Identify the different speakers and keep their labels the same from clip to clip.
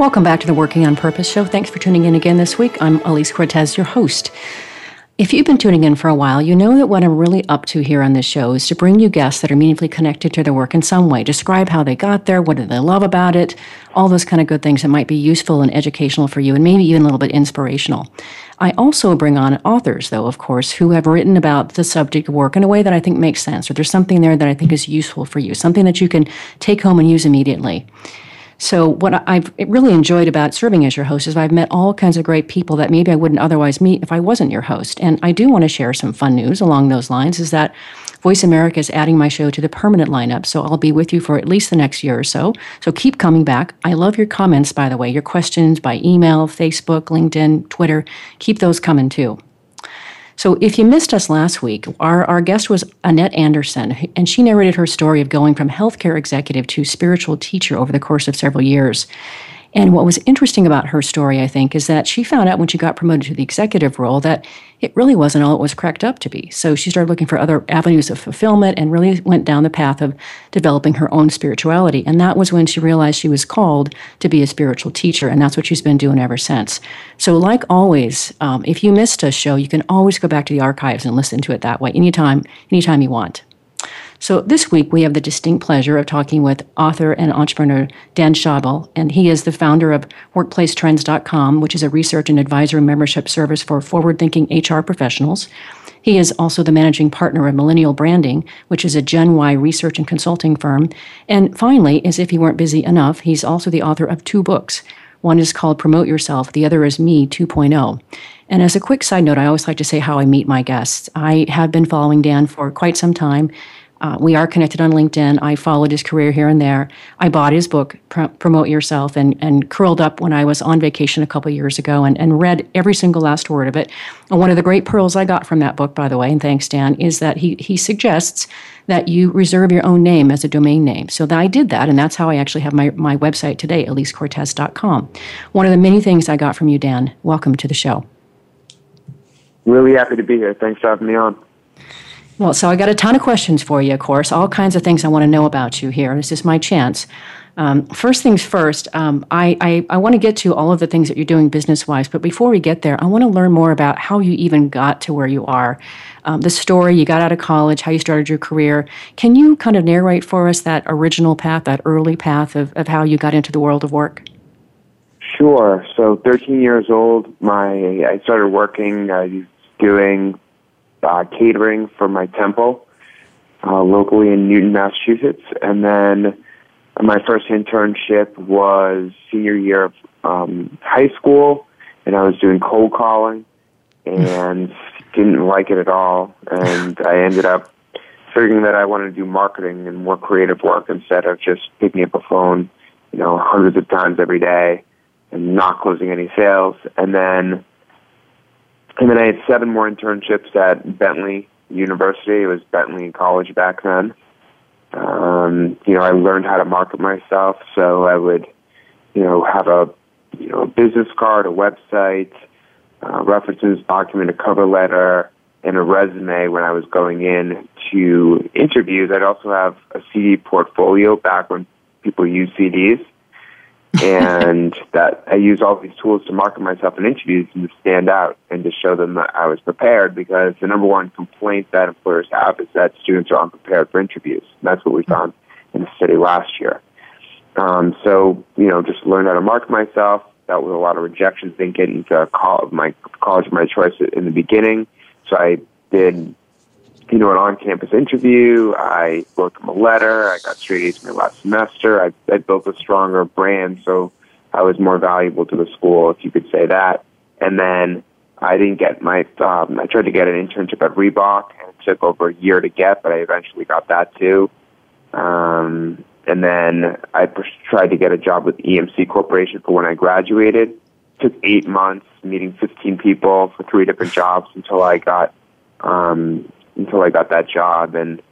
Speaker 1: Welcome back to the Working on Purpose show. Thanks for tuning in again this week. I'm Elise Cortez, your host. If you've been tuning in for a while, you know that what I'm really up to here on this show is to bring you guests that are meaningfully connected to their work in some way. Describe how they got there, what do they love about it, all those kind of good things that might be useful and educational for you, and maybe even a little bit inspirational. I also bring on authors, though, of course, who have written about the subject of work in a way that I think makes sense, or there's something there that I think is useful for you, something that you can take home and use immediately. So, what I've really enjoyed about serving as your host is I've met all kinds of great people that maybe I wouldn't otherwise meet if I wasn't your host. And I do want to share some fun news along those lines is that Voice America is adding my show to the permanent lineup, so I'll be with you for at least the next year or so. So keep coming back. I love your comments, by the way, your questions by email, Facebook, LinkedIn, Twitter. Keep those coming too. So, if you missed us last week, our, our guest was Annette Anderson, and she narrated her story of going from healthcare executive to spiritual teacher over the course of several years. And what was interesting about her story, I think, is that she found out when she got promoted to the executive role that it really wasn't all it was cracked up to be. So she started looking for other avenues of fulfillment and really went down the path of developing her own spirituality. And that was when she realized she was called to be a spiritual teacher, and that's what she's been doing ever since. So, like always, um, if you missed a show, you can always go back to the archives and listen to it that way anytime, anytime you want. So this week we have the distinct pleasure of talking with author and entrepreneur Dan Schawbel, and he is the founder of WorkplaceTrends.com, which is a research and advisory membership service for forward-thinking HR professionals. He is also the managing partner of Millennial Branding, which is a Gen Y research and consulting firm. And finally, as if he weren't busy enough, he's also the author of two books. One is called Promote Yourself, the other is Me 2.0. And as a quick side note, I always like to say how I meet my guests. I have been following Dan for quite some time. Uh, we are connected on LinkedIn. I followed his career here and there. I bought his book, Promote Yourself, and, and curled up when I was on vacation a couple years ago and, and read every single last word of it. And one of the great pearls I got from that book, by the way, and thanks, Dan, is that he, he suggests that you reserve your own name as a domain name. So that I did that, and that's how I actually have my, my website today, elisecortez.com. One of the many things I got from you, Dan. Welcome to the show.
Speaker 2: Really happy to be here. Thanks for having me on.
Speaker 1: Well, so I got a ton of questions for you, of course, all kinds of things I want to know about you here. This is my chance. Um, first things first, um, I, I, I want to get to all of the things that you're doing business wise, but before we get there, I want to learn more about how you even got to where you are. Um, the story, you got out of college, how you started your career. Can you kind of narrate for us that original path, that early path of, of how you got into the world of work?
Speaker 2: Sure. So, 13 years old, my I started working. I was doing uh, catering for my temple uh, locally in Newton, Massachusetts. And then my first internship was senior year of um, high school, and I was doing cold calling and didn't like it at all. And I ended up figuring that I wanted to do marketing and more creative work instead of just picking up a phone, you know, hundreds of times every day and not closing any sales. And then and then I had seven more internships at Bentley University. It was Bentley College back then. Um, you know, I learned how to market myself, so I would, you know, have a, you know, a business card, a website, uh, references, document, a cover letter, and a resume when I was going in to interviews. I'd also have a CD portfolio back when people used CDs and that I use all these tools to market myself in interviews and to stand out and to show them that I was prepared because the number one complaint that employers have is that students are unprepared for interviews. And that's what we found in the city last year. Um, so, you know, just learned how to market myself. That was a lot of rejections. Didn't get into college, my college of my choice in the beginning. so I did, you know, an on-campus interview. I wrote them a letter. I got straight A's my last semester. I, I built a stronger brand, so I was more valuable to the school, if you could say that. And then I didn't get my. Um, I tried to get an internship at Reebok, and it took over a year to get, but I eventually got that too. Um, and then I tried to get a job with EMC Corporation for when I graduated. Took eight months, meeting 15 people for three different jobs until I got um, until I got that job. And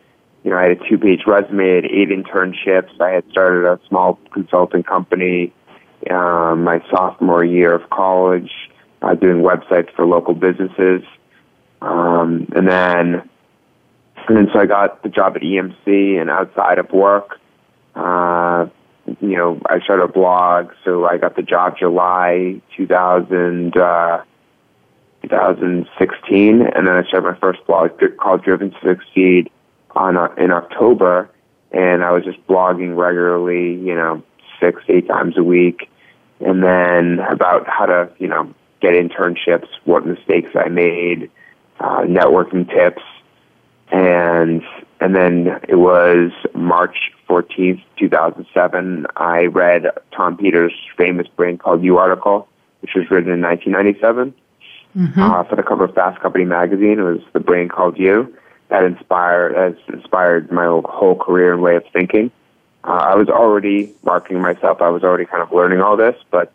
Speaker 2: you know, I had a two-page resume, I had eight internships. I had started a small consulting company um, my sophomore year of college, uh, doing websites for local businesses, um, and then and then so I got the job at EMC, and outside of work, uh, you know, I started a blog, so I got the job July 2000, uh, 2016, and then I started my first blog called Driven to Succeed on uh, in October, and I was just blogging regularly, you know, six, eight times a week, and then about how to, you know, get internships, what mistakes I made, uh, networking tips, and and then it was March 14th, 2007. I read Tom Peters' famous brand called You article, which was written in 1997 mm-hmm. uh, for the cover of Fast Company magazine. It was the brand called You that inspired has inspired my whole career and way of thinking. Uh, I was already marketing myself. I was already kind of learning all this, but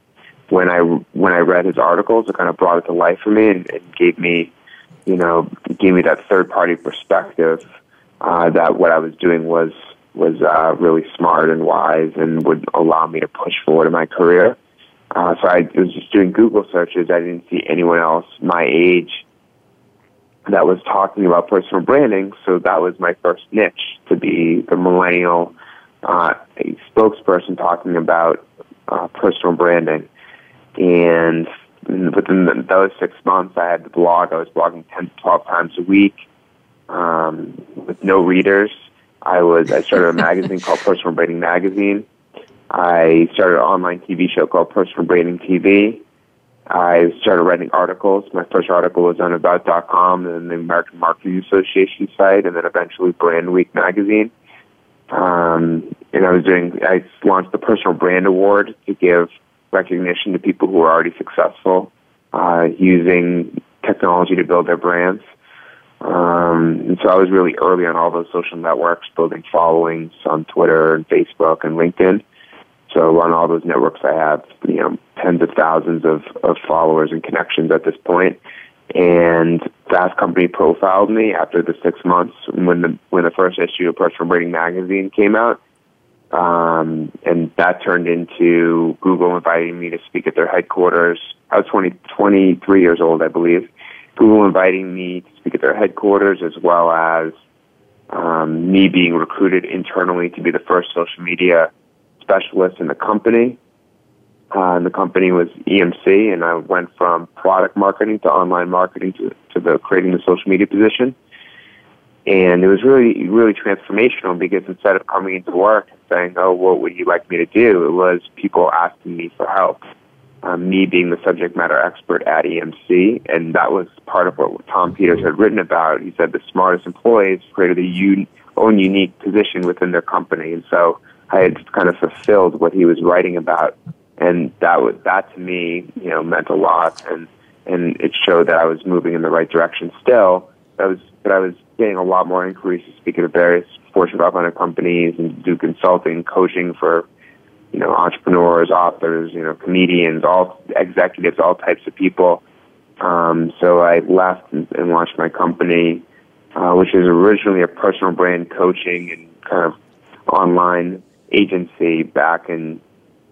Speaker 2: when I when I read his articles, it kind of brought it to life for me and, and gave me, you know, gave me that third party perspective uh, that what I was doing was was uh, really smart and wise and would allow me to push forward in my career. Uh, so I was just doing Google searches. I didn't see anyone else my age that was talking about personal branding. So that was my first niche to be the millennial uh, spokesperson talking about uh, personal branding. And within those six months, I had the blog. I was blogging 10 to 12 times a week um, with no readers. I was I started a magazine called Personal Branding Magazine. I started an online TV show called Personal Branding TV. I started writing articles. My first article was on About.com and the American Marketing Association site, and then eventually Brand Week magazine. Um, and I was doing. I launched the Personal Brand Award to give recognition to people who are already successful uh, using technology to build their brands. Um, and so I was really early on all those social networks, building followings on Twitter and Facebook and LinkedIn. So on all those networks, I have you know tens of thousands of, of followers and connections at this point. And Fast Company profiled me after the six months when the when the first issue of Personal Branding magazine came out, um, and that turned into Google inviting me to speak at their headquarters. I was 20, 23 years old, I believe, Google inviting me to speak at their headquarters, as well as um, me being recruited internally to be the first social media specialist in the company. Uh, and the company was EMC, and I went from product marketing to online marketing to, to the creating the social media position. And it was really, really transformational because instead of coming into work and saying, "Oh, what would you like me to do?" it was people asking me for help um, me being the subject matter expert at EMC, and that was part of what Tom Peters had written about. He said the smartest employees created a un- own unique position within their company, and so I had kind of fulfilled what he was writing about, and that was that to me, you know, meant a lot, and and it showed that I was moving in the right direction. Still, I was, but I was getting a lot more inquiries to speak at various Fortune 500 companies and do consulting, coaching for you know, entrepreneurs, authors, you know, comedians, all executives, all types of people. Um, so I left and, and launched my company, uh, which is originally a personal brand coaching and kind of online agency back in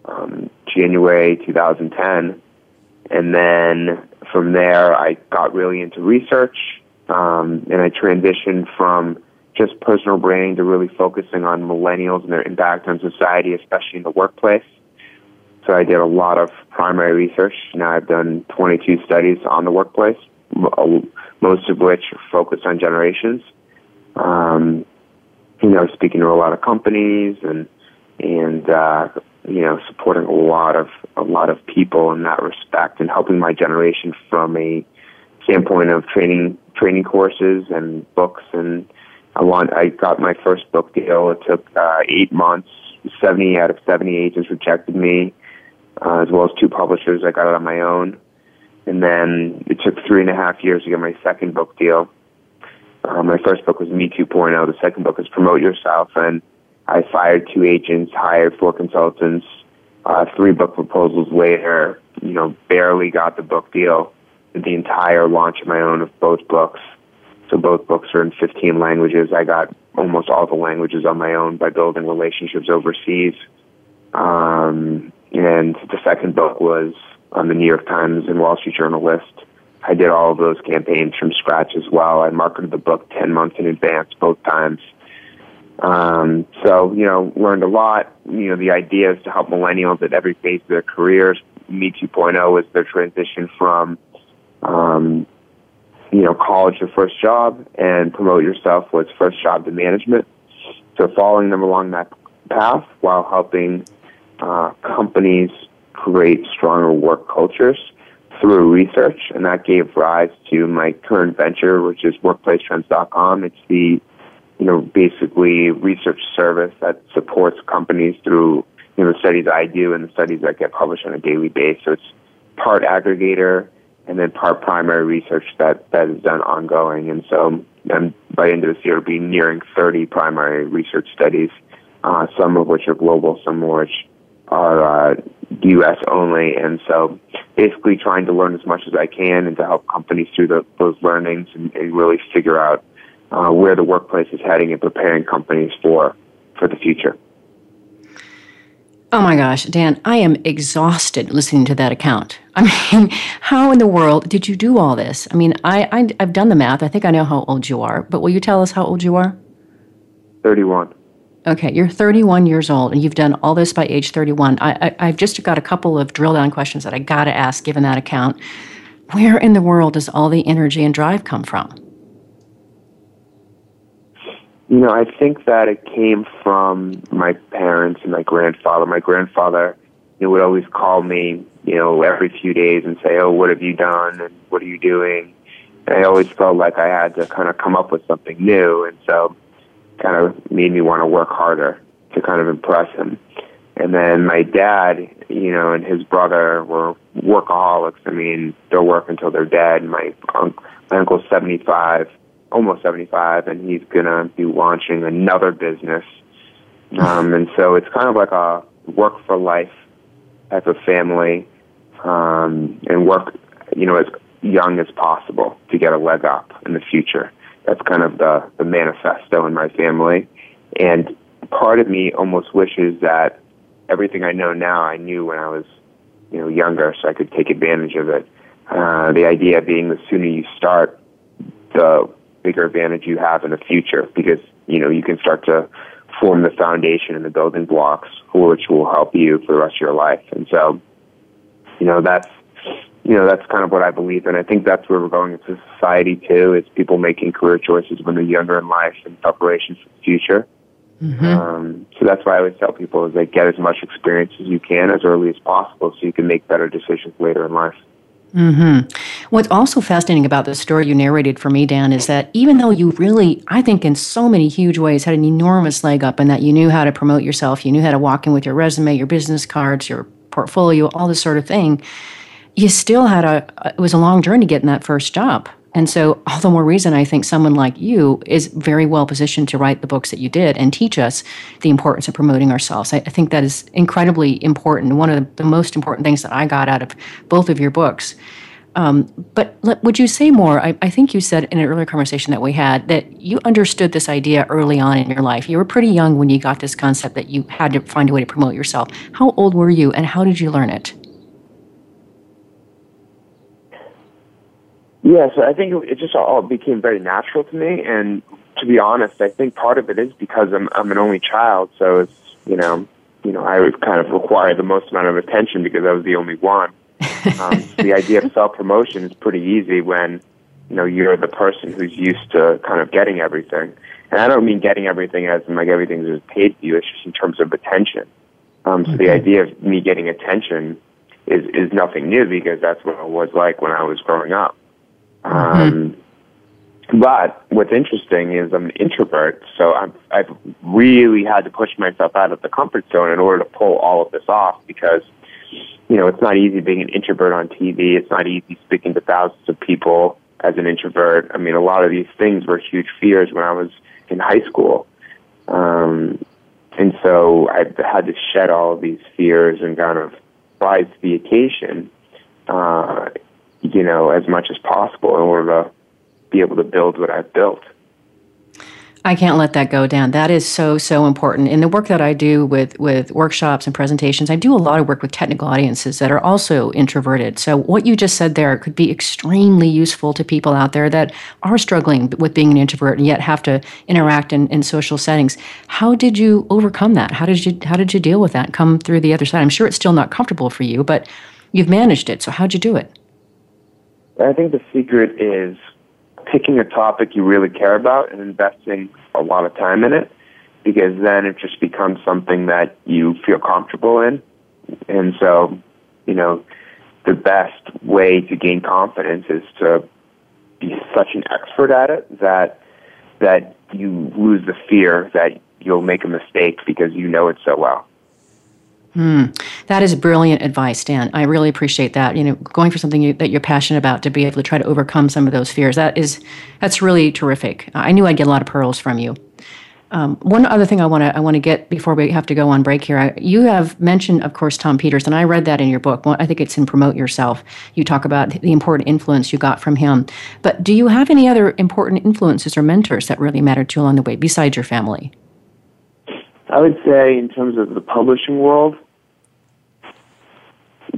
Speaker 2: um, January 2010. And then from there, I got really into research, um, and I transitioned from just personal branding to really focusing on millennials and their impact on society, especially in the workplace. So I did a lot of primary research. Now I've done 22 studies on the workplace, most of which focused on generations. Um, you know, speaking to a lot of companies and and uh, you know, supporting a lot of a lot of people in that respect, and helping my generation from a standpoint of training training courses and books, and I want. I got my first book deal. It took uh, eight months. Seventy out of seventy agents rejected me, uh, as well as two publishers. I got it on my own, and then it took three and a half years to get my second book deal. Uh, my first book was Me 2.0. The second book is Promote Yourself, and I fired two agents, hired four consultants. Uh, three book proposals later, you know, barely got the book deal. The entire launch of my own of both books. So both books are in 15 languages. I got almost all the languages on my own by building relationships overseas. Um, and the second book was on the New York Times and Wall Street Journal list. I did all of those campaigns from scratch as well. I marketed the book 10 months in advance both times. Um, so, you know, learned a lot. You know, the idea is to help millennials at every phase of their careers. Me 2.0 is their transition from, um, you know, college to first job, and promote yourself was first job to management. So, following them along that path while helping uh, companies create stronger work cultures through research, and that gave rise to my current venture, which is WorkplaceTrends.com. It's the you know, basically research service that supports companies through, you know, the studies I do and the studies that get published on a daily basis. So it's part aggregator and then part primary research that, that is done ongoing. And so and by the end of this year, it'll be nearing 30 primary research studies, uh, some of which are global, some of which are uh, U.S. only. And so basically trying to learn as much as I can and to help companies through the, those learnings and, and really figure out uh, where the workplace is heading and preparing companies for for the future.
Speaker 1: Oh my gosh, Dan, I am exhausted listening to that account. I mean, how in the world did you do all this? I mean, I, I have done the math. I think I know how old you are, but will you tell us how old you are?
Speaker 2: 31.
Speaker 1: Okay, you're 31 years old, and you've done all this by age 31. I, I, have just got a couple of drill down questions that I got to ask given that account. Where in the world does all the energy and drive come from?
Speaker 2: You know, I think that it came from my parents and my grandfather. My grandfather, know, would always call me, you know, every few days and say, "Oh, what have you done? And what are you doing?" And I always felt like I had to kind of come up with something new, and so kind of made me want to work harder to kind of impress him. And then my dad, you know, and his brother were workaholics. I mean, they'll work until they're dead. My, uncle, my uncle's 75 almost 75, and he's going to be launching another business. Um, and so it's kind of like a work for life type of family, um, and work, you know, as young as possible to get a leg up in the future. That's kind of the, the manifesto in my family. And part of me almost wishes that everything I know now I knew when I was, you know, younger, so I could take advantage of it. Uh, the idea being the sooner you start, the bigger advantage you have in the future because you know you can start to form the foundation and the building blocks which will help you for the rest of your life. And so, you know, that's you know that's kind of what I believe in. I think that's where we're going into society too. Is people making career choices when they're younger in life in preparation for the future. Mm-hmm. Um, so that's why I always tell people is like get as much experience as you can as early as possible, so you can make better decisions later in life.
Speaker 1: Mm-hmm. What's also fascinating about the story you narrated for me, Dan, is that even though you really, I think, in so many huge ways, had an enormous leg up in that you knew how to promote yourself, you knew how to walk in with your resume, your business cards, your portfolio, all this sort of thing, you still had a, it was a long journey getting that first job. And so, all the more reason I think someone like you is very well positioned to write the books that you did and teach us the importance of promoting ourselves. I, I think that is incredibly important. One of the, the, most important things that I got out of both of your books. Um, but let, would you say more? I, I, think you said in an earlier conversation that we had that you understood this idea early on in your life. You were pretty young when you got this concept that you had to find a way to promote yourself. How old were you and how did you learn it?
Speaker 2: Yes, I think it just all became very natural to me, and to be honest, I think part of it is because I'm I'm an only child, so it's you know you know I would kind of require the most amount of attention because I was the only one. Um, so the idea of self promotion is pretty easy when you know you're the person who's used to kind of getting everything, and I don't mean getting everything as in like everything's just paid for you. It's just in terms of attention. Um, so mm-hmm. the idea of me getting attention is is nothing new because that's what it was like when I was growing up. Mm-hmm. Um, but what's interesting is I'm an introvert, so I'm, I've really had to push myself out of the comfort zone in order to pull all of this off because, you know, it's not easy being an introvert on TV. It's not easy speaking to thousands of people as an introvert. I mean, a lot of these things were huge fears when I was in high school. Um, and so I've had to shed all of these fears and kind of rise to the occasion, uh, you know, as much as possible in order to be able to build what I've built.
Speaker 1: I can't let that go down. That is so so important. In the work that I do with with workshops and presentations, I do a lot of work with technical audiences that are also introverted. So what you just said there could be extremely useful to people out there that are struggling with being an introvert and yet have to interact in, in social settings. How did you overcome that? How did you how did you deal with that? Come through the other side. I'm sure it's still not comfortable for you, but you've managed it. So how'd you do it?
Speaker 2: I think the secret is picking a topic you really care about and investing a lot of time in it because then it just becomes something that you feel comfortable in. And so, you know, the best way to gain confidence is to be such an expert at it that that you lose the fear that you'll make a mistake because you know it so well.
Speaker 1: Hmm. That is brilliant advice, Dan. I really appreciate that. You know, going for something you, that you're passionate about to be able to try to overcome some of those fears. That is, that's really terrific. I knew I'd get a lot of pearls from you. Um, one other thing I want to I want to get before we have to go on break here. I, you have mentioned, of course, Tom Peters, and I read that in your book. Well, I think it's in Promote Yourself. You talk about the important influence you got from him. But do you have any other important influences or mentors that really mattered to you along the way besides your family?
Speaker 2: I would say, in terms of the publishing world,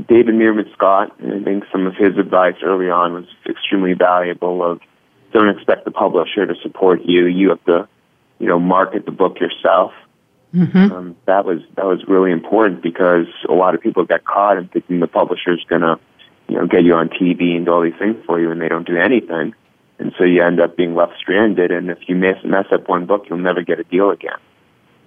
Speaker 2: David Meerman Scott, I think some of his advice early on was extremely valuable. Of don't expect the publisher to support you; you have to, you know, market the book yourself. Mm-hmm. Um, that was that was really important because a lot of people get caught in thinking the publisher's going to, you know, get you on TV and do all these things for you, and they don't do anything, and so you end up being left stranded. And if you mess mess up one book, you'll never get a deal again.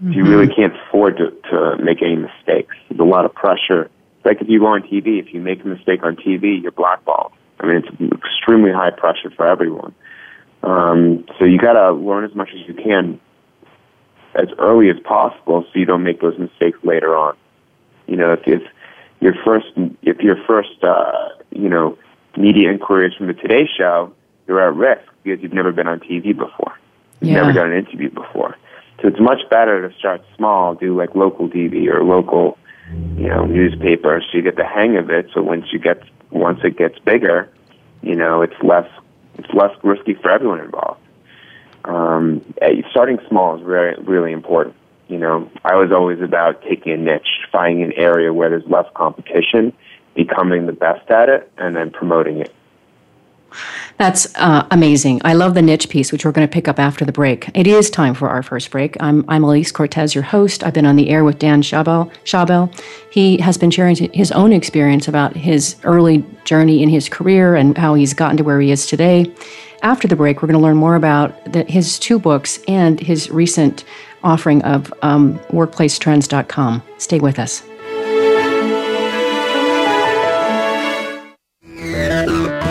Speaker 2: Mm-hmm. You really can't afford to to make any mistakes. There's a lot of pressure It's like if you go on TV, if you make a mistake on TV, you're blackballed. I mean, it's extremely high pressure for everyone. Um, so you got to learn as much as you can as early as possible, so you don't make those mistakes later on. You know, if, if your first, if your first, uh, you know, media inquiries from the Today Show, you're at risk because you've never been on TV before. You've yeah. never done an interview before. So it's much better to start small, do like local TV or local you know, newspaper, so you get the hang of it. So once you get once it gets bigger, you know, it's less it's less risky for everyone involved. Um, eh, starting small is really really important. You know, I was always about taking a niche, finding an area where there's less competition, becoming the best at it, and then promoting it.
Speaker 1: That's uh, amazing. I love the niche piece, which we're going to pick up after the break. It is time for our first break. I'm, I'm Elise Cortez, your host. I've been on the air with Dan Schawbel. Schawbel. He has been sharing his own experience about his early journey in his career and how he's gotten to where he is today. After the break, we're going to learn more about the, his two books and his recent offering of um, workplacetrends.com. Stay with us.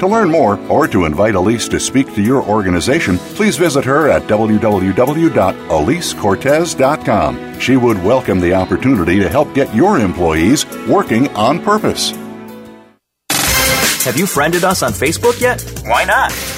Speaker 3: To learn more or to invite Elise to speak to your organization, please visit her at www.elisecortez.com. She would welcome the opportunity to help get your employees working on purpose.
Speaker 4: Have you friended us on Facebook yet? Why not?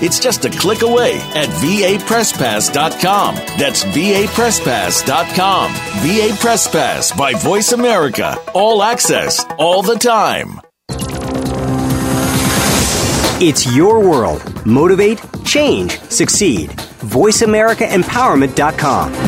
Speaker 5: It's just a click away at vapresspass.com. That's vapresspass.com. VA Press Pass by Voice America. All access, all the time.
Speaker 6: It's your world. Motivate, change, succeed. VoiceAmericaEmpowerment.com.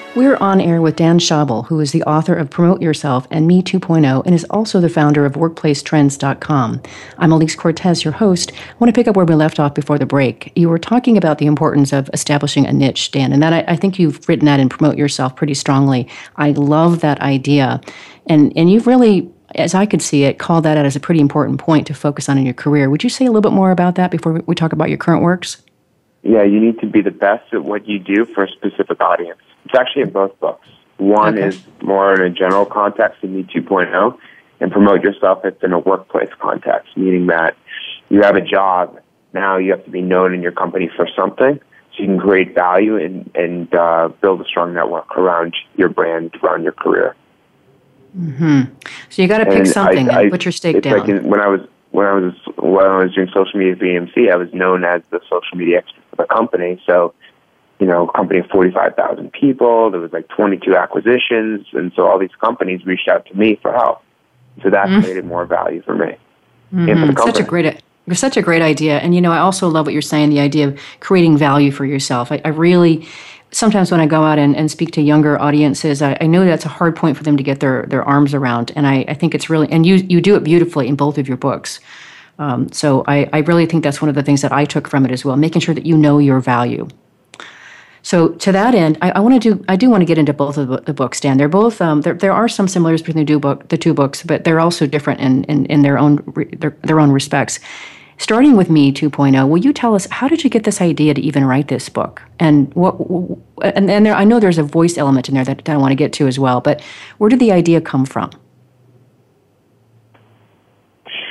Speaker 1: We're on air with Dan Schawbel, who is the author of Promote Yourself and Me 2.0 and is also the founder of WorkplaceTrends.com. I'm Elise Cortez, your host. I want to pick up where we left off before the break. You were talking about the importance of establishing a niche, Dan, and that I, I think you've written that in Promote Yourself pretty strongly. I love that idea. And, and you've really as I could see it, called that out as a pretty important point to focus on in your career. Would you say a little bit more about that before we talk about your current works?
Speaker 2: Yeah, you need to be the best at what you do for a specific audience. It's actually in both books. One okay. is more in a general context in Me 2.0, and promote yourself. It's in a workplace context, meaning that you have a job. Now you have to be known in your company for something, so you can create value and, and uh, build a strong network around your brand, around your career.
Speaker 1: hmm So you got to pick something I, I, and put your stake down.
Speaker 2: Like in, when I was when I was when I was doing social media at EMC, I was known as the social media expert for the company. So you know, company of 45,000 people. There was like 22 acquisitions. And so all these companies reached out to me for help. So that mm-hmm. created more value for me.
Speaker 1: Mm-hmm. For such a great, such a great idea. And, you know, I also love what you're saying, the idea of creating value for yourself. I, I really, sometimes when I go out and, and speak to younger audiences, I, I, know that's a hard point for them to get their, their arms around. And I, I think it's really, and you, you do it beautifully in both of your books. Um, so I, I really think that's one of the things that I took from it as well, making sure that you know your value. So to that end, I, I want to do I do want to get into both of the, books, Dan. They're both um, there. There are some similarities between the two book the two books, but they're also different in in, in their own their, their own respects. Starting with me 2.0, will you tell us how did you get this idea to even write this book? And what and, and there, I know there's a voice element in there that, that I want to get to as well, but where did the idea come from?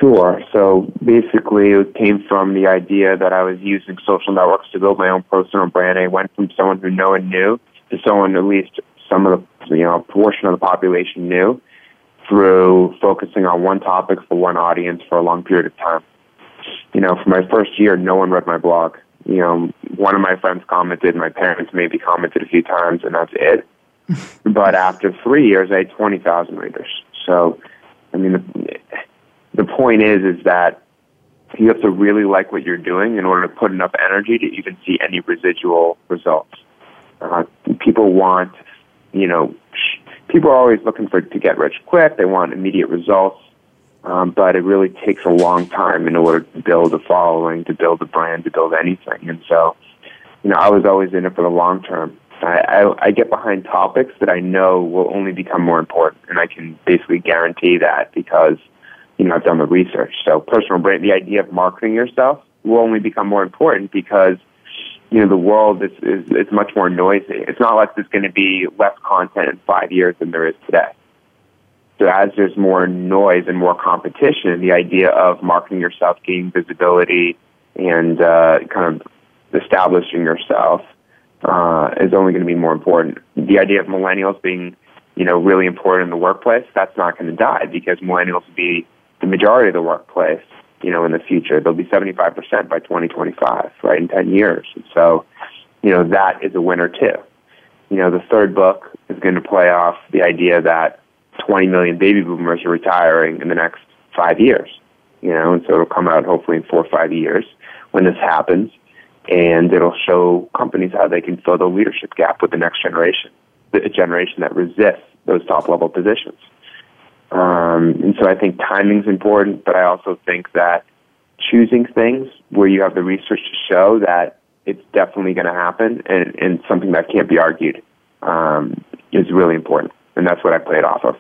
Speaker 2: Sure. So basically, it came from the idea that I was using social networks to build my own personal brand. I went from someone who no one knew to someone at least some of the you know a portion of the population knew through focusing on one topic for one audience for a long period of time. You know, for my first year, no one read my blog. You know, one of my friends commented, my parents maybe commented a few times, and that's it. but after three years, I had 20,000 readers. So, I mean, the point is is that you have to really like what you're doing in order to put enough energy to even see any residual results. Uh, people want, you know, people are always looking for to get rich quick. They want immediate results, um, but it really takes a long time in order to build a following, to build a brand, to build anything. And so, you know, I was always in it for the long term. I, I, I get behind topics that I know will only become more important, and I can basically guarantee that because you know, I've done the research. So personal brand, the idea of marketing yourself will only become more important because, you know, the world is, is, is much more noisy. It's not like there's going to be less content in five years than there is today. So as there's more noise and more competition, the idea of marketing yourself, gaining visibility, and uh, kind of establishing yourself uh, is only going to be more important. The idea of millennials being, you know, really important in the workplace, that's not going to die because millennials will be the majority of the workplace, you know, in the future. They'll be 75% by 2025, right, in 10 years. And so, you know, that is a winner too. You know, the third book is going to play off the idea that 20 million baby boomers are retiring in the next five years, you know, and so it'll come out hopefully in four or five years when this happens. and it'll show companies how they can fill the leadership gap with the next generation, the generation that resists those top level positions. Um, and so I think timing's important, but I also think that choosing things where you have the research to show that it's definitely going to happen and, and something that can't be argued um, is really important. And that's what I play it off of.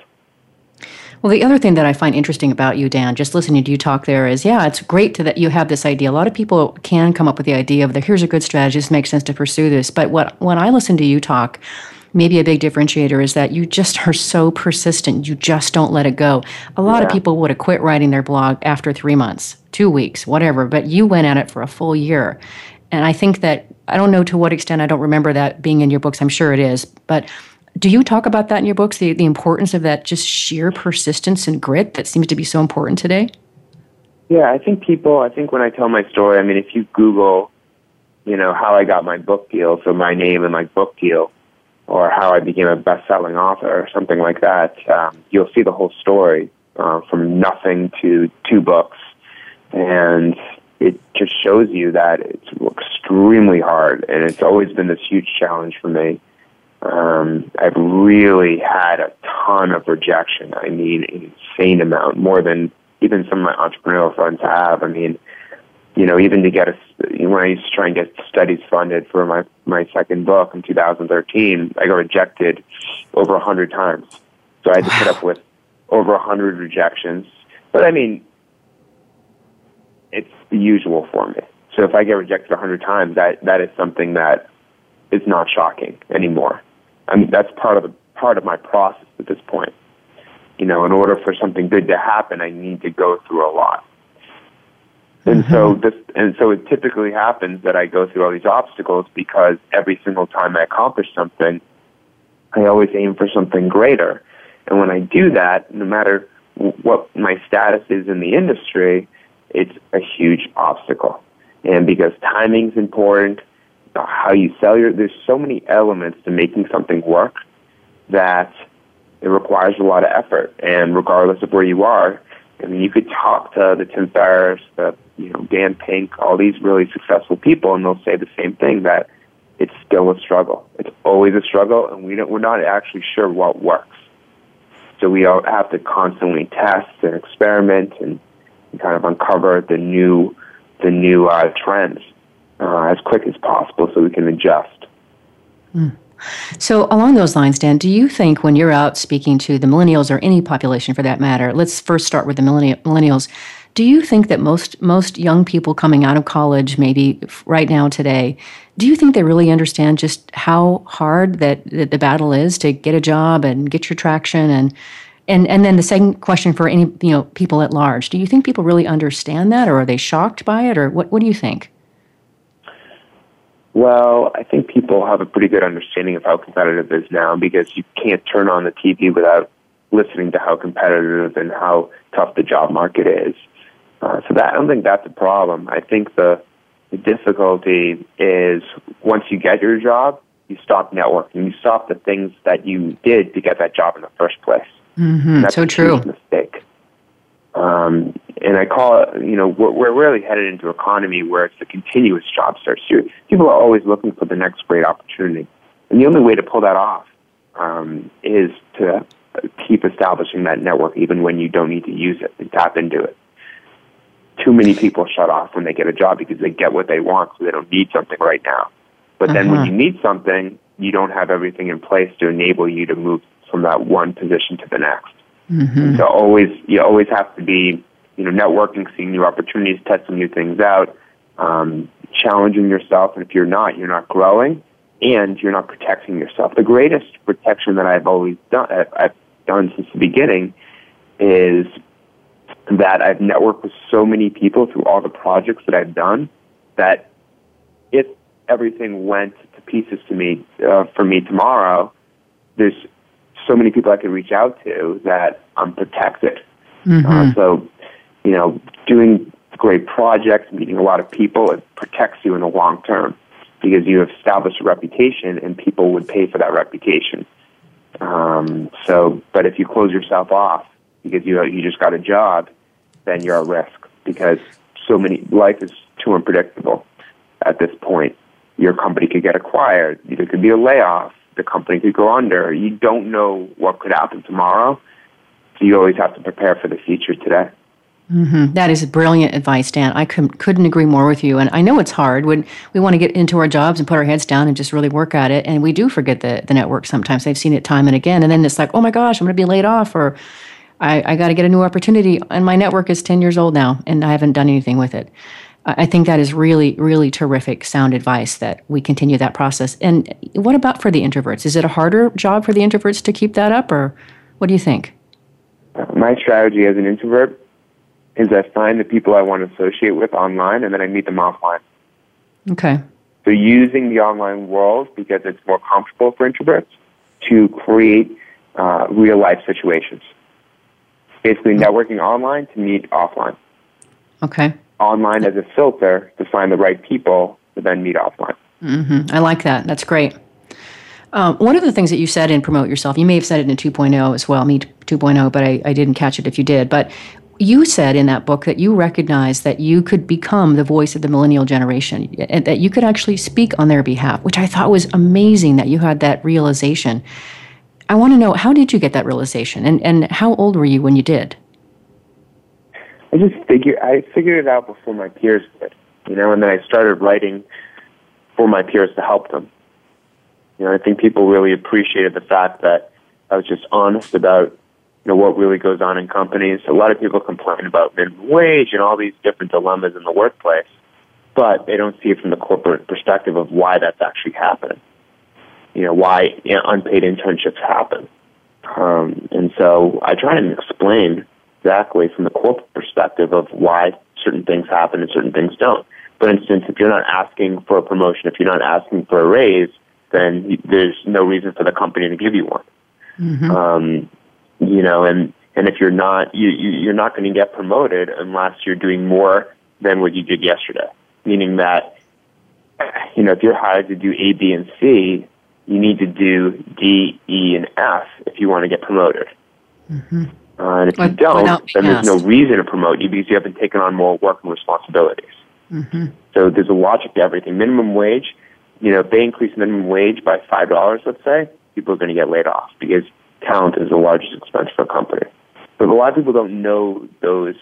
Speaker 1: Well, the other thing that I find interesting about you, Dan, just listening to you talk there is, yeah, it's great to, that you have this idea. A lot of people can come up with the idea of, the, here's a good strategy, this makes sense to pursue this. But what when I listen to you talk, maybe a big differentiator is that you just are so persistent. You just don't let it go. A lot yeah. of people would have quit writing their blog after three months, two weeks, whatever, but you went at it for a full year. And I think that, I don't know to what extent, I don't remember that being in your books. I'm sure it is. But do you talk about that in your books, the, the importance of that just sheer persistence and grit that seems to be so important today?
Speaker 2: Yeah, I think people, I think when I tell my story, I mean, if you Google, you know, how I got my book deal, so my name and my book deal, or how I became a best-selling author or something like that, um, you'll see the whole story uh, from nothing to two books, and it just shows you that it's extremely hard, and it's always been this huge challenge for me. Um, I've really had a ton of rejection. I mean, insane amount, more than even some of my entrepreneurial friends have. I mean, you know, even to get a, when I used to try and get studies funded for my, my second book in 2013, I got rejected over a hundred times. So I had to put up with over a hundred rejections. But I mean, it's the usual for me. So if I get rejected a hundred times, that, that is something that is not shocking anymore. I mean, that's part of the, part of my process at this point. You know, in order for something good to happen, I need to go through a lot. And mm-hmm. so this, and so it typically happens that I go through all these obstacles because every single time I accomplish something, I always aim for something greater. And when I do that, no matter what my status is in the industry, it's a huge obstacle. And because timing's important, how you sell your, there's so many elements to making something work that it requires a lot of effort. And regardless of where you are, I mean, you could talk to the Tim Ferriss, the you know Dan Pink, all these really successful people, and they'll say the same thing that it's still a struggle. It's always a struggle, and we don't, we're not actually sure what works. So we all have to constantly test and experiment and, and kind of uncover the new the new uh, trends uh, as quick as possible, so we can adjust.
Speaker 1: Mm. So, along those lines, Dan, do you think when you're out speaking to the millennials or any population for that matter, let's first start with the millennials. Do you think that most most young people coming out of college, maybe right now today, do you think they really understand just how hard that, that the battle is to get a job and get your traction and and and then the second question for any you know people at large, do you think people really understand that, or are they shocked by it, or what what do you think?
Speaker 2: Well, I think people have a pretty good understanding of how competitive it is now because you can't turn on the TV without listening to how competitive and how tough the job market is. Uh, so that I don't think that's a problem. I think the the difficulty is once you get your job, you stop networking. You stop the things that you did to get that job in the first place.
Speaker 1: Mm-hmm. That's
Speaker 2: so
Speaker 1: a true.
Speaker 2: mistake. Um, and I call it, you know, we're, we're really headed into an economy where it's a continuous job search. People are always looking for the next great opportunity. And the only way to pull that off um, is to keep establishing that network even when you don't need to use it and tap into it. Too many people shut off when they get a job because they get what they want, so they don't need something right now. But uh-huh. then when uh-huh. you need something, you don't have everything in place to enable you to move from that one position to the next. Mm-hmm. So always, you always have to be, you know, networking, seeing new opportunities, testing new things out, um, challenging yourself. And if you're not, you're not growing, and you're not protecting yourself. The greatest protection that I've always done, I've done since the beginning, is that I've networked with so many people through all the projects that I've done that if everything went to pieces to me uh, for me tomorrow, there's so many people I could reach out to that I'm protected. Mm-hmm. Uh, so, you know, doing great projects, meeting a lot of people, it protects you in the long term because you have established a reputation and people would pay for that reputation. Um, so, but if you close yourself off because you you just got a job, then you're at risk because so many life is too unpredictable. at this point. Your company could get acquired. There could be a layoff. The company could go under. You don't know what could happen tomorrow. So you always have to prepare for the future today.
Speaker 1: Mm-hmm. That is brilliant advice, Dan. I couldn't, agree more with you. And I know it's hard when we want to get into our jobs and put our heads down and just really work at it. And we do forget the, the network sometimes. I've seen it time and again. And then it's like, oh my gosh, I'm going to be laid off or I, I got to get a new opportunity. And my network is 10 years old now and I haven't done anything with it. I think that is really, really terrific sound advice that we continue that process. And what about for the introverts? Is it a harder job for the introverts to keep that up or what do you think?
Speaker 2: My strategy as an introvert is I find the people I want to associate with online and then I meet them offline.
Speaker 1: Okay.
Speaker 2: So using the online world because it's more comfortable for introverts to create uh, real life situations. Basically, mm-hmm. networking online to meet offline.
Speaker 1: Okay.
Speaker 2: Online as a filter to find the right people to then meet offline.
Speaker 1: Mm-hmm. I like that. That's great. Um, one of the things that you said in Promote Yourself, you may have said it in 2.0 as well, me 2.0, but I, I didn't catch it if you did. But you said in that book that you recognized that you could become the voice of the millennial generation and that you could actually speak on their behalf, which I thought was amazing that you had that realization. I want to know how did you get that realization and, and how old were you when you did?
Speaker 2: I just figured I figured it out before my peers did, you know, and then I started writing for my peers to help them. You know, I think people really appreciated the fact that I was just honest about you know, what really goes on in companies. A lot of people complain about minimum wage and all these different dilemmas in the workplace, but they don't see it from the corporate perspective of why that's actually happening. You know, why you know, unpaid internships happen. Um, and so I try and explain exactly from the corporate perspective of why certain things happen and certain things don't. For instance, if you're not asking for a promotion, if you're not asking for a raise, then there's no reason for the company to give you one. Mm-hmm. Um, you know, and and if you're not, you, you you're not going to get promoted unless you're doing more than what you did yesterday. Meaning that, you know, if you're hired to do A, B, and C, you need to do D, E, and F if you want to get promoted. Mm-hmm. Uh, and if you don't, then there's no reason to promote you because you haven't taken on more work and responsibilities. Mm-hmm. So there's a logic to everything. Minimum wage, you know, if they increase minimum wage by five dollars, let's say, people are going to get laid off because talent is the largest expense for a company. But a lot of people don't know those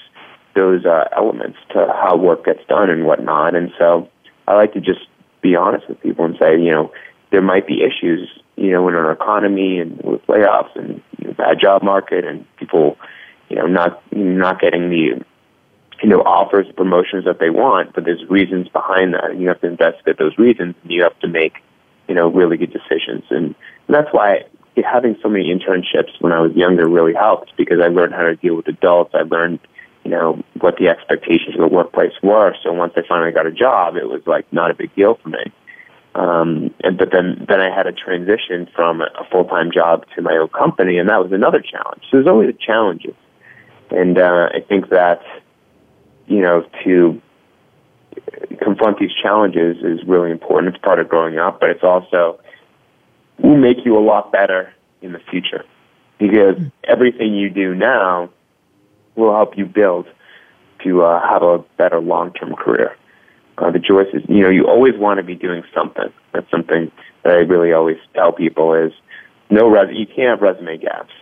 Speaker 2: those uh, elements to how work gets done and whatnot. And so I like to just be honest with people and say, you know, there might be issues, you know, in our economy and with layoffs and you know, bad job market and people, you know, not not getting the you know offers promotions that they want. But there's reasons behind that, and you have to investigate those reasons, and you have to make you know really good decisions. And, and that's why having so many internships when I was younger really helped because I learned how to deal with adults. I learned, you know, what the expectations of the workplace were. So once I finally got a job, it was like not a big deal for me. Um, and but then then I had a transition from a full time job to my own company, and that was another challenge. So there's always the challenges, and uh, I think that you know to confront these challenges is really important. It's part of growing up, but it's also will make you a lot better in the future because everything you do now will help you build to uh, have a better long-term career. Uh, the choice is, you know, you always want to be doing something. That's something that I really always tell people is no res- you can't have resume gaps.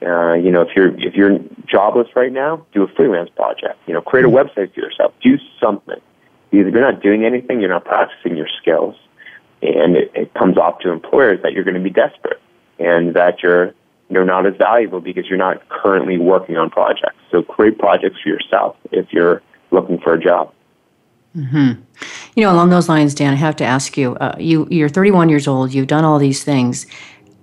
Speaker 2: Uh, you know, if you're if you're jobless right now, do a freelance project. You know, create a website for yourself. Do something. Because if you're not doing anything, you're not practicing your skills and it, it comes off to employers that you're going to be desperate and that you're you know not as valuable because you're not currently working on projects. So create projects for yourself if you're looking for a job.
Speaker 1: Mm-hmm. You know, along those lines, Dan, I have to ask you: uh, you you're 31 years old. You've done all these things.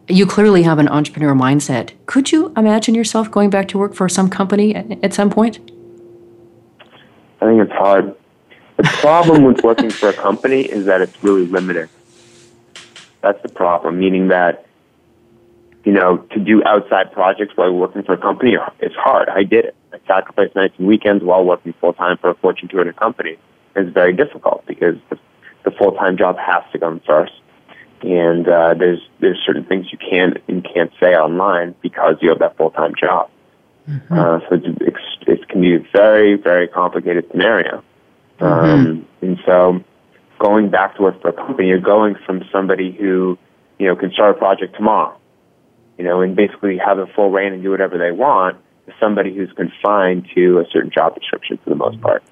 Speaker 1: You clearly have an entrepreneur mindset. Could you imagine yourself going back to work for some company at, at some point?
Speaker 2: I think it's hard. The problem with working for a company is that it's really limiting. That's the problem, meaning that, you know, to do outside projects while working for a company, it's hard. I did it. I sacrificed nights and weekends while working full time for a Fortune 200 company. It's very difficult because the, the full time job has to come first, and uh, there's there's certain things you can't and can't say online because you have that full time job. Mm-hmm. Uh, so it's, it can be a very very complicated scenario, mm-hmm. um, and so going back to work for a company. You're going from somebody who, you know, can start a project tomorrow, you know, and basically have a full reign and do whatever they want to somebody who's confined to a certain job description for the most part.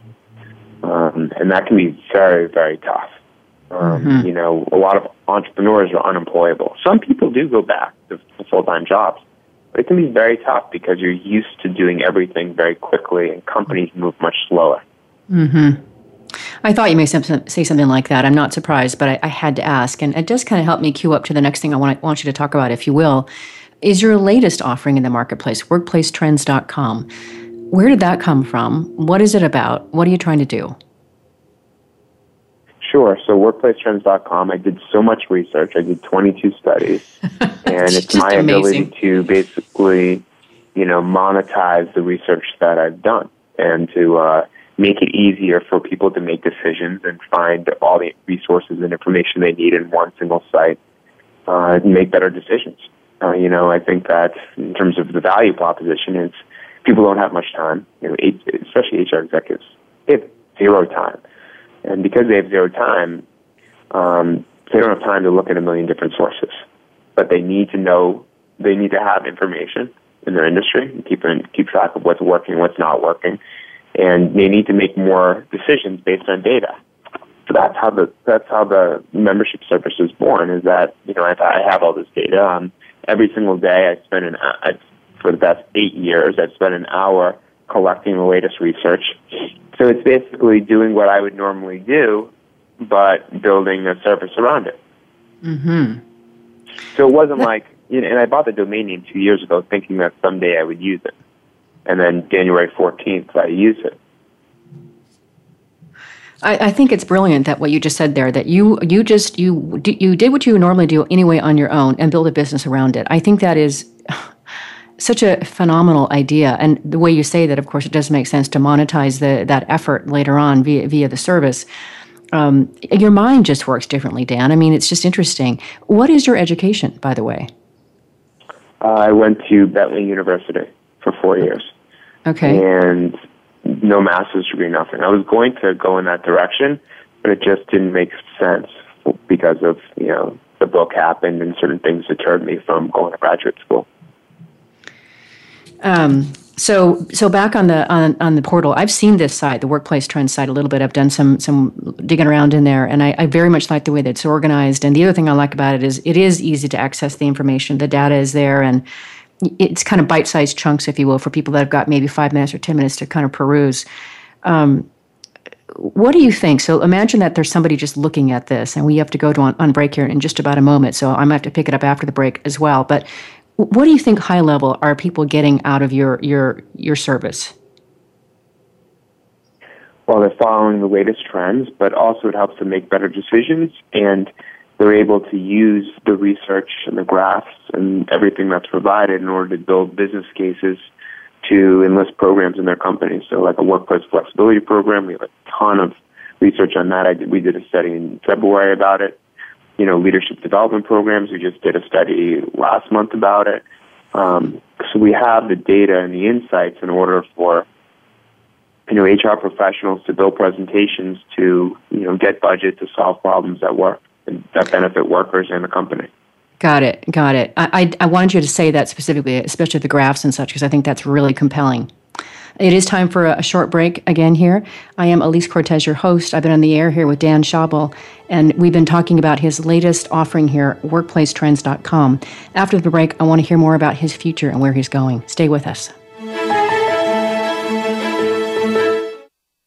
Speaker 2: Um, and that can be very, very tough. Um, mm-hmm. You know, a lot of entrepreneurs are unemployable. Some people do go back to, to full time jobs, but it can be very tough because you're used to doing everything very quickly, and companies move much slower.
Speaker 1: Mm-hmm. I thought you may say something like that. I'm not surprised, but I, I had to ask, and it does kind of help me cue up to the next thing I want, want you to talk about, if you will. Is your latest offering in the marketplace, workplacetrends.com? Where did that come from? What is it about? What are you trying to do?
Speaker 2: Sure. So workplacetrends.com, I did so much research. I did 22 studies, and it's my amazing. ability to basically, you know, monetize the research that I've done and to uh, make it easier for people to make decisions and find all the resources and information they need in one single site uh, and make better decisions. Uh, you know, I think that in terms of the value proposition, it's people don't have much time. You know, especially HR executives, they have zero time and because they have zero time, um, they don't have time to look at a million different sources. But they need to know, they need to have information in their industry and keep, keep track of what's working, what's not working. And they need to make more decisions based on data. So that's how the that's how the membership service is born. Is that you know I, I have all this data. Um, every single day I spend an I, for the past eight years I've spent an hour collecting the latest research so it's basically doing what I would normally do, but building a service around it.
Speaker 1: Mm-hmm.
Speaker 2: So it wasn't like, you know, and I bought the domain name two years ago thinking that someday I would use it. And then January 14th, I use it.
Speaker 1: I, I, think it's brilliant that what you just said there that you you just you you did what you normally do anyway on your own and build a business around it. I think that is such a phenomenal idea. And the way you say that, of course, it does make sense to monetize the, that effort later on via, via the service. Um, your mind just works differently, Dan. I mean, it's just interesting. What is your education, by the way?
Speaker 2: Uh, I went to Bentley University for four years.
Speaker 1: Okay.
Speaker 2: And no master's degree, nothing. I was going to go in that direction, but it just didn't make sense because of, you know, the book happened and certain things deterred me from going to graduate school.
Speaker 1: Um, so so back on the on, on the portal, I've seen this site, the workplace trends site, a little bit. I've done some some digging around in there, and I, I very much like the way that it's organized. And the other thing I like about it is it is easy to access the information. The data is there, and it's kind of bite-sized chunks, if you will, for people that have got maybe five minutes or ten minutes to kind of peruse. Um, what do you think? So imagine that there's somebody just looking at this, and we have to go to on, on break here in just about a moment. So I might have to pick it up after the break as well. But what do you think high level are people getting out of your your your service?
Speaker 2: Well, they're following the latest trends, but also it helps them make better decisions and they're able to use the research and the graphs and everything that's provided in order to build business cases to enlist programs in their companies. So, like a workplace flexibility program, we have a ton of research on that. I did, we did a study in February about it you know, leadership development programs. We just did a study last month about it. Um, so we have the data and the insights in order for you know HR professionals to build presentations to you know get budget to solve problems at work and that benefit workers and the company.
Speaker 1: Got it. Got it. I, I, I wanted you to say that specifically, especially the graphs and such, because I think that's really compelling. It is time for a, short break again here. I am Alise Cortez, your host. I've been on the air here with Dan Schawbel, and we've been talking about his latest offering here, workplacetrends.com. After the break, I want to hear more about his future and where he's going. Stay with us.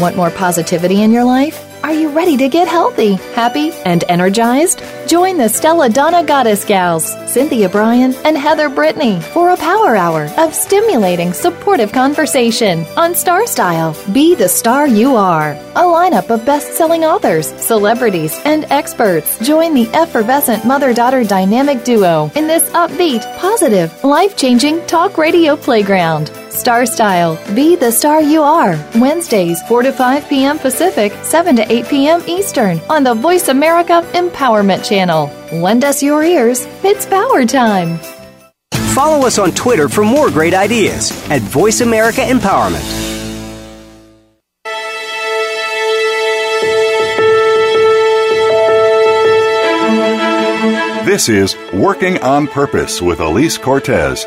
Speaker 7: Want more positivity in your life? Are you ready to get healthy, happy, and energized? Join the Stella Donna Goddess Gals, Cynthia Brian and Heather Brittany, for a power hour of stimulating, supportive conversation on Star Style. Be the star you are. A lineup of best selling authors, celebrities, and experts join the effervescent mother daughter dynamic duo in this upbeat, positive, life changing talk radio playground. Star Style. Be the star you are. Wednesdays, 4 to 5 p.m. Pacific, 7 to 8 p.m. Eastern on the Voice America Empowerment Channel. Lend us your ears. It's power time.
Speaker 6: Follow us on Twitter for more great ideas at Voice America Empowerment.
Speaker 3: This is Working on Purpose with Alise Cortez.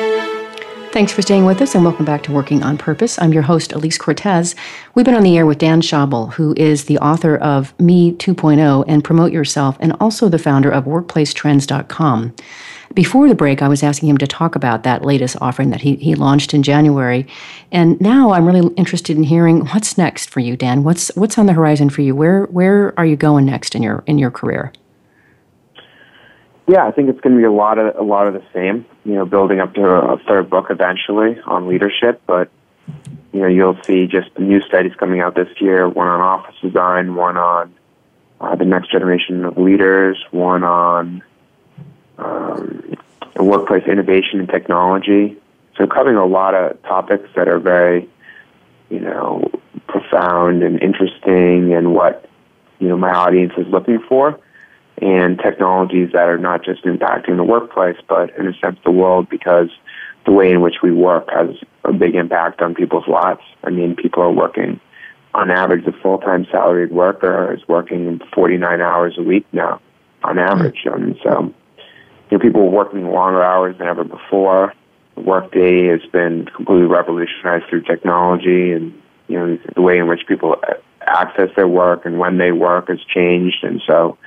Speaker 1: Thanks for staying with us and welcome back to Working on Purpose. I'm your host, Alise Cortez. We've been on the air with Dan Schawbel, who is the author of Me 2.0 and Promote Yourself, and also the founder of WorkplaceTrends.com. Before the break, I was asking him to talk about that latest offering that he, he launched in January. And now I'm really interested in hearing what's next for you, Dan. What's what's on the horizon for you? Where where are you going next in your in your career?
Speaker 2: Yeah, I think it's going to be a lot of a lot of the same. You know, building up to a third book eventually on leadership, but you know, you'll see just new studies coming out this year. One on office design, one on uh, the next generation of leaders, one on um, workplace innovation and technology. So covering a lot of topics that are very, you know, profound and interesting, and what you know my audience is looking for and technologies that are not just impacting the workplace, but in a sense the world because the way in which we work has a big impact on people's lives. I mean, people are working on average, the full-time salaried worker is working 49 hours a week now on average. And so, you know, people are working longer hours than ever before. The workday has been completely revolutionized through technology and, you know, the way in which people access their work and when they work has changed. And so,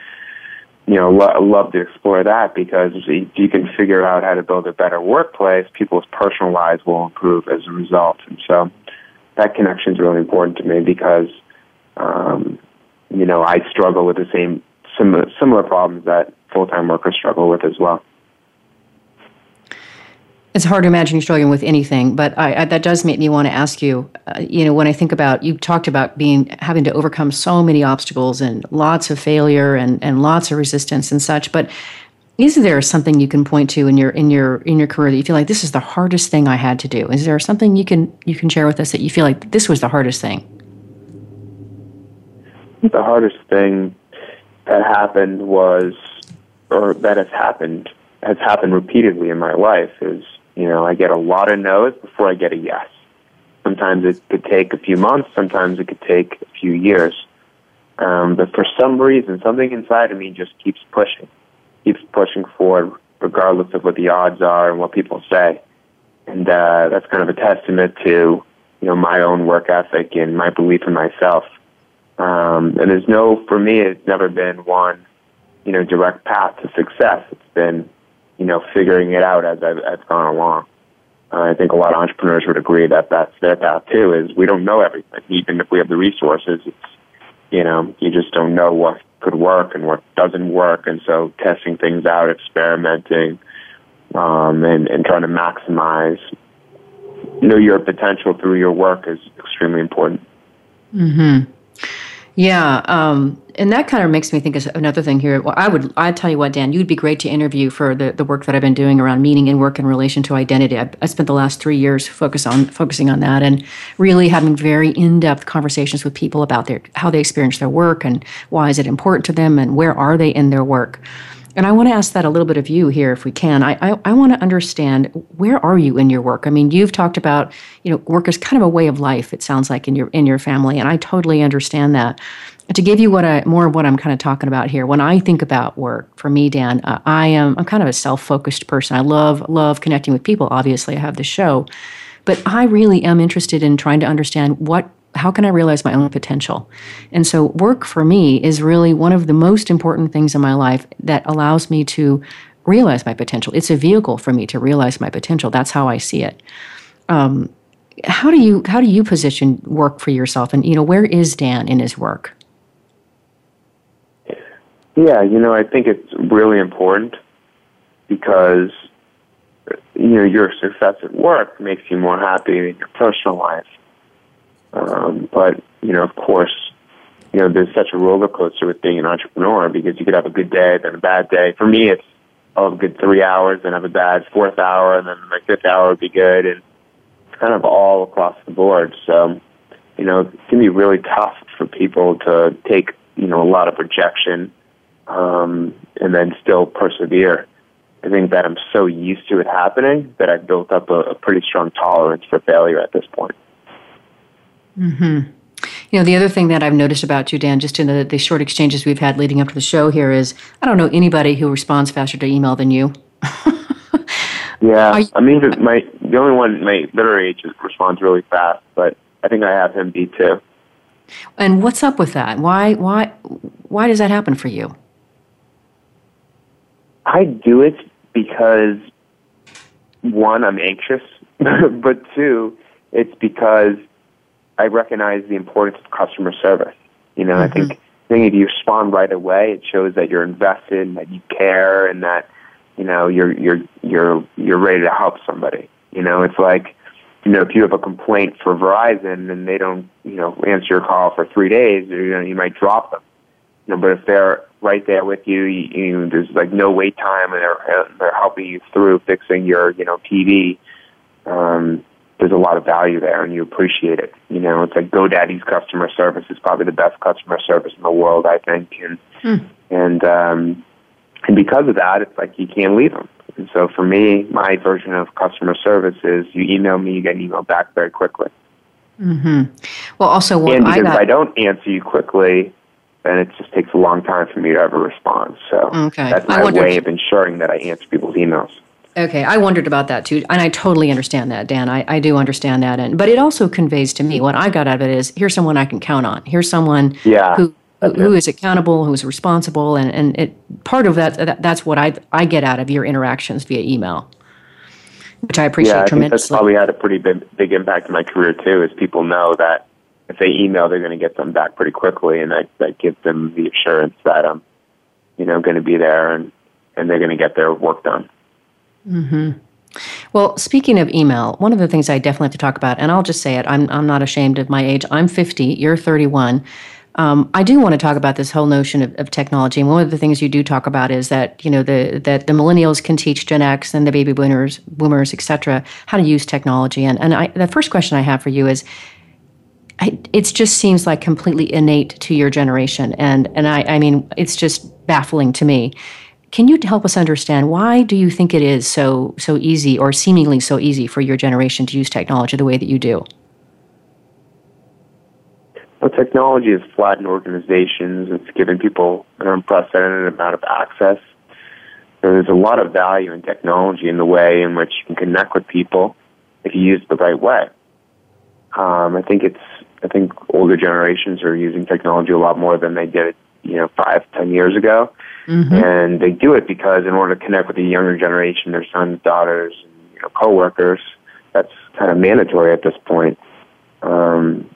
Speaker 2: you know, lo- love to explore that because if you can figure out how to build a better workplace, people's personal lives will improve as a result. And so that connection is really important to me because, um, you know, I struggle with the same similar, similar problems that full-time workers struggle with as well
Speaker 1: it's hard to imagine struggling with anything, but I, I, that does make me want to ask you. Uh, you know, when I think about you talked about being having to overcome so many obstacles and lots of failure and and lots of resistance and such, but is there something you can point to in your in your in your career that you feel like this is the hardest thing I had to do? Is there something you can you can share with us that you feel like this was the hardest thing?
Speaker 2: The hardest thing that happened was, or that has happened, has happened repeatedly in my life is you know, I get a lot of no's before I get a yes. Sometimes it could take a few months, sometimes it could take a few years. Um, but for some reason, something inside of me just keeps pushing, keeps pushing forward, regardless of what the odds are and what people say. And uh, that's kind of a testament to, you know, my own work ethic and my belief in myself. Um, and there's no, for me, it's never been one, you know, direct path to success. It's been you know, figuring it out as I've, gone along. Uh, I think a lot of entrepreneurs would agree that that's their path too. Is we don't know everything, even if we have the resources. It's you know, you just don't know what could work and what doesn't work, and so testing things out, experimenting, um, and and trying to maximize, you know, your potential through your work is extremely important.
Speaker 1: Hmm. Yeah, um, and that kind of makes me think of another thing here. Well, I would, I tell you what, Dan, you'd be great to interview for the, the work that I've been doing around meaning and work in relation to identity. I, I spent the last three years focus on focusing on that and really having very in depth conversations with people about their how they experience their work and why is it important to them and where are they in their work. And I want to ask that a little bit of you here, if we can. I, I, I, want to understand where are you in your work? I mean, you've talked about, you know, work is kind of a way of life. It sounds like in your in your family, and I totally understand that. To give you what I more of what I'm kind of talking about here, when I think about work, for me, Dan, uh, I am I'm kind of a self focused person. I love love connecting with people. Obviously, I have the show, but I really am interested in trying to understand what how can I realize my own potential? And so, work for me is really one of the most important things in my life that allows me to realize my potential. It's a vehicle for me to realize my potential. That's how I see it. Um, how do you how do you position work for yourself? And you know, where is Dan in his work?
Speaker 2: Yeah, you know, I think it's really important because you know your success at work makes you more happy in your personal life um, but you know, of course, you know, there's such a roller coaster with being an entrepreneur because you could have a good day, then a bad day. For me, it's oh, a good three hours, then have a bad fourth hour, and then my fifth hour would be good, and it's kind of all across the board. So, you know, it can be really tough for people to take you know a lot of rejection um, and then still persevere. I think that I'm so used to it happening that I've built up a, a pretty strong tolerance for failure at this point.
Speaker 1: Hmm. You know, the other thing that I've noticed about you, Dan, just in the, the short exchanges we've had leading up to the show here, is I don't know anybody who responds faster to email than you.
Speaker 2: yeah, you, I mean, my the only one my literary agent responds really fast, but I think I have him beat too.
Speaker 1: And what's up with that? Why why why does that happen for you?
Speaker 2: I do it because one, I'm anxious, but two, it's because I recognize the importance of customer service. You know, mm-hmm. I think I think if you respond right away, it shows that you're invested and that you care and that you know you're you're you're you're ready to help somebody. You know, it's like you know if you have a complaint for Verizon and they don't you know answer your call for three days, you know you might drop them. You know, but if they're right there with you, you, you there's like no wait time and they're they're helping you through fixing your you know TV. Um, there's a lot of value there and you appreciate it. You know, it's like GoDaddy's customer service is probably the best customer service in the world, I think. And, hmm. and, um, and because of that, it's like you can't leave them. And so for me, my version of customer service is you email me, you get an email back very quickly.
Speaker 1: Mm-hmm. Well, also, what
Speaker 2: and because
Speaker 1: I got...
Speaker 2: if I don't answer you quickly, then it just takes a long time for me to ever respond. So okay. that's my way of ensuring that I answer people's emails.
Speaker 1: Okay, I wondered about that too, and I totally understand that, Dan. I, I do understand that, and but it also conveys to me what I got out of it is here's someone I can count on. Here's someone
Speaker 2: yeah,
Speaker 1: who who is accountable, who's responsible, and and it part of that, that that's what I I get out of your interactions via email, which I appreciate
Speaker 2: yeah, I
Speaker 1: tremendously.
Speaker 2: Think that's probably had a pretty big big impact in my career too. Is people know that if they email, they're going to get them back pretty quickly, and that that gives them the assurance that I'm, you know, going to be there and and they're going to get their work done.
Speaker 1: Mm-hmm. Well, speaking of email, one of the things I definitely have to talk about, and I'll just say it, I'm, I'm not ashamed of my age. I'm 50, you're 31. Um, I do want to talk about this whole notion of, of, technology, and one of the things you do talk about is that you know the that the millennials can teach Gen X and the baby boomers, boomers, etc., how to use technology. And and I, the first question I have for you is, it just seems like completely innate to your generation, and and I I mean it's just baffling to me. Can you help us understand why do you think it is so so easy or seemingly so easy for your generation to use technology the way that you do?
Speaker 2: Well, technology has flattened organizations. It's given people an unprecedented amount of access. There's a lot of value in technology in the way in which you can connect with people if you use it the right way. Um, I think it's I think older generations are using technology a lot more than they did, you know, five, ten years ago. Mm-hmm. And they do it because in order to connect with the younger generation, their sons, daughters, and you know, coworkers, that's kind of mandatory at this point. Um,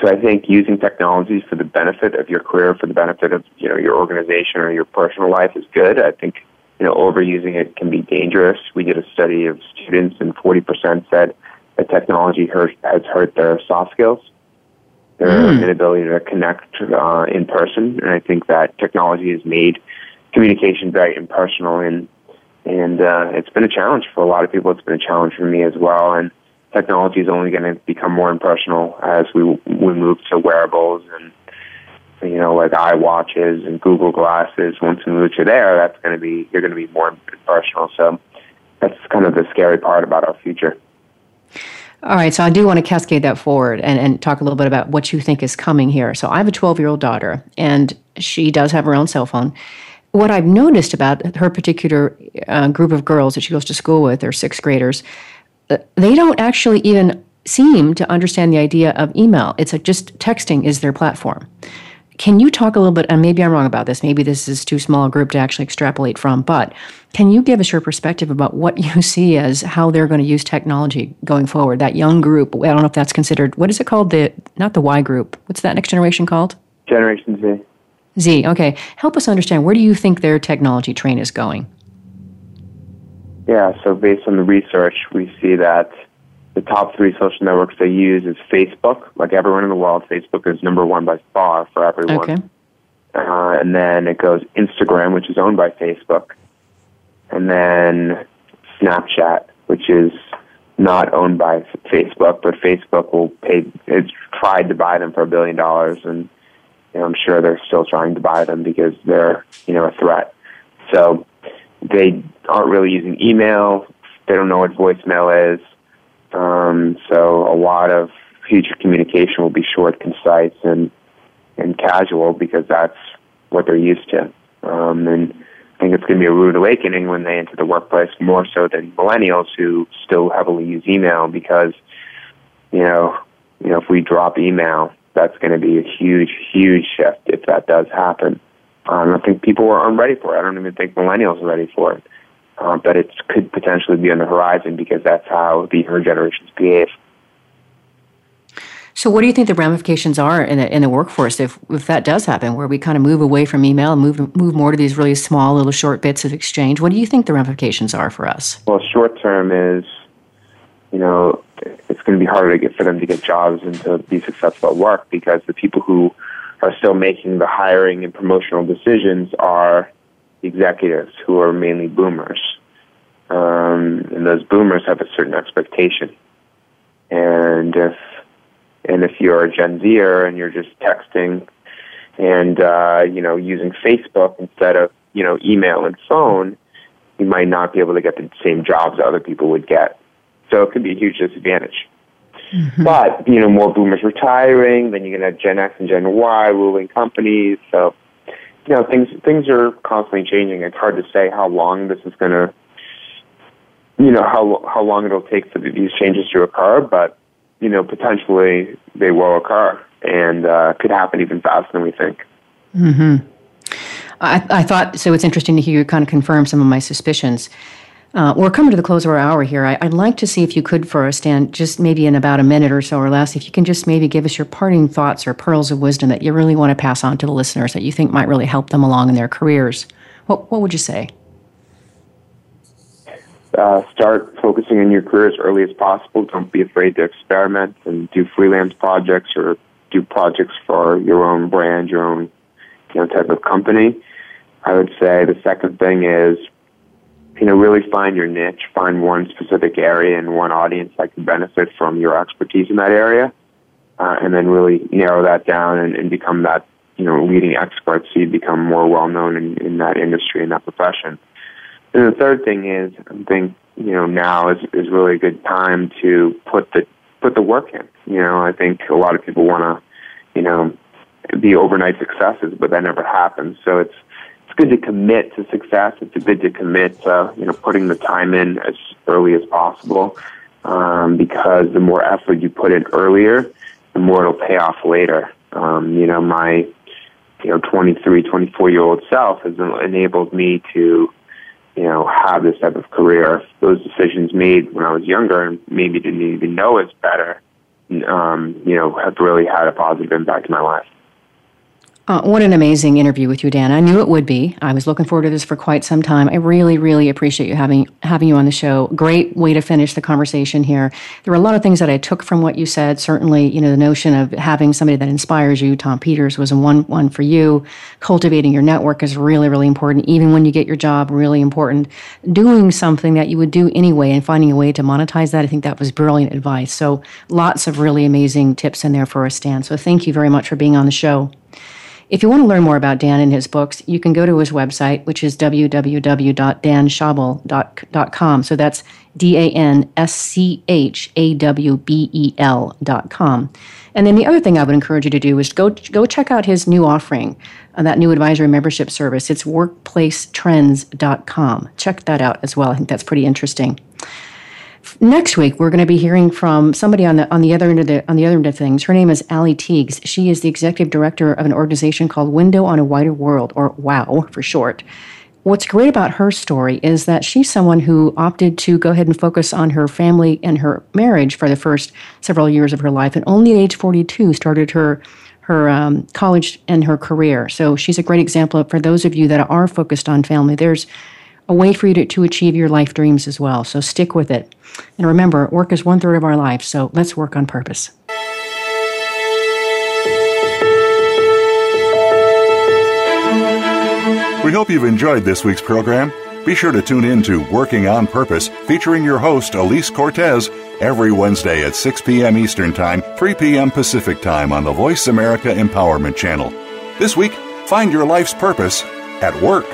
Speaker 2: so I think using technologies for the benefit of your career, for the benefit of you know your organization or your personal life is good. I think you know overusing it can be dangerous. We did a study of students, and 40% said that technology hurt, has hurt their soft skills. Their mm. inability to connect uh, in person. And I think that technology has made communication very impersonal, and and uh, it's been a challenge for a lot of people. It's been a challenge for me as well. And technology is only going to become more impersonal as we we move to wearables and you know like iWatches and Google glasses. Once we move to there, that's going to be you're going to be more impersonal. So that's kind of the scary part about our future.
Speaker 1: All right, so I do want to cascade that forward and, and talk a little bit about what you think is coming here. So I have a 12 year old daughter, and she does have her own cell phone. What I've noticed about her particular uh, group of girls that she goes to school with, they're sixth graders, uh, they don't actually even seem to understand the idea of email. It's like just texting is their platform. Can you talk a little bit, and maybe I'm wrong about this, maybe this is too small a group to actually extrapolate from, but can you give us your perspective about what you see as how they're going to use technology going forward? That young group, I don't know if that's considered, what is it called? The Not the Y group. What's that next generation called?
Speaker 2: Generation Z.
Speaker 1: Z, okay. Help us understand, where do you think their technology train is going?
Speaker 2: Yeah, so based on the research, we see that the top three social networks they use is Facebook. Like everyone in the world, Facebook is number one by far for everyone.
Speaker 1: Okay.
Speaker 2: Uh, and then it goes Instagram, which is owned by Facebook, and then Snapchat, which is not owned by Facebook, but Facebook will pay. It's tried to buy them for a billion dollars, and you know, I'm sure they're still trying to buy them because they're you know a threat. So they aren't really using email. They don't know what voicemail is. Um, so a lot of future communication will be short, concise, and and casual because that's what they're used to. Um, and I think it's going to be a rude awakening when they enter the workplace more so than millennials who still heavily use email because you know you know if we drop email, that's going to be a huge huge shift if that does happen. Um, I think people aren't ready for it. I don't even think millennials are ready for it Um, but it could potentially be on the horizon because that's how the younger generations behave.
Speaker 1: So, what do you think the ramifications are in the in the workforce if if that does happen, where we kind of move away from email and move move more to these really small little short bits of exchange? What do you think the ramifications are for us?
Speaker 2: Well, short term is, you know, it's going to be harder to get for them to get jobs and to be successful at work because the people who are still making the hiring and promotional decisions are executives who are mainly boomers. Um, and those boomers have a certain expectation. And if and if you're a Gen Zer and you're just texting and uh, you know using Facebook instead of you know email and phone, you might not be able to get the same jobs other people would get. So it could be a huge disadvantage. Mm-hmm. But you know, more boomers retiring, then you're gonna have Gen X and Gen Y ruling companies. So you know, things things are constantly changing. It's hard to say how long this is going to, you know, how how long it'll take for these changes to occur. But you know, potentially they will occur and uh, could happen even faster than we think.
Speaker 1: Hmm. I, I thought so. It's interesting to hear you kind of confirm some of my suspicions. Uh, we're coming to the close of our hour here. I, would like to see if you could, for us, Dan, just maybe in about a minute or so or less, if you can just maybe give us your parting thoughts or pearls of wisdom that you really want to pass on to the listeners that you think might really help them along in their careers. What, what would you say?
Speaker 2: Uh, start focusing on your career as early as possible. Don't be afraid to experiment and do freelance projects or do projects for your own brand, your own you know, type of company. I would say the second thing is you know, really find your niche, find one specific area and one audience that can benefit from your expertise in that area, uh, and then really narrow that down and, and become that, you know, leading expert so you become more well known in, in that industry and that profession. And the third thing is, I think, you know, now is, is really a good time to put the, put the work in. You know, I think a lot of people want to, you know, be overnight successes, but that never happens. So it's, good to commit to success. It's good to commit to you know putting the time in as early as possible, um, because the more effort you put in earlier, the more it'll pay off later. Um, you know, my you know 23, 24 year old self has enabled me to you know have this type of career. Those decisions made when I was younger and maybe didn't even know it's better, um, you know, have really had a positive impact in my life.
Speaker 1: Uh, what an amazing interview with you, Dan. I knew it would be. I was looking forward to this for quite some time. I really, really appreciate you having having you on the show. Great way to finish the conversation here. There were a lot of things that I took from what you said. Certainly, you know, the notion of having somebody that inspires you. Tom Peters was one one for you. Cultivating your network is really, really important. Even when you get your job, really important. Doing something that you would do anyway and finding a way to monetize that. I think that was brilliant advice. So lots of really amazing tips in there for us, Dan. So thank you very much for being on the show. If you want to learn more about Dan and his books, you can go to his website, which is www.danschawbel.com. So that's D A N S C H A W B E L.com. And then the other thing I would encourage you to do is go, go check out his new offering, uh, that new advisory membership service. It's workplacetrends.com. Check that out as well. I think that's pretty interesting next week we're going to be hearing from somebody on the on the other end of the on the other end of things. Her name is Ali Teagues. She is the executive director of an organization called Window on a Wider World, or WOW for short. What's great about her story is that she's someone who opted to go ahead and focus on her family and her marriage for the first several years of her life, and only at age 42 started her her um, college and her career. So she's a great example for those of you that are focused on family. There's a way for you to, to achieve your life dreams as well. So stick with it. And remember, work is one third of our life, so let's work on purpose.
Speaker 3: We hope you've enjoyed this week's program. Be sure to tune in to Working on Purpose, featuring your host, Alise Cortez, every Wednesday at 6 p.m. Eastern Time, 3 p.m. Pacific Time on the Voice America Empowerment Channel. This week, find your life's purpose at work.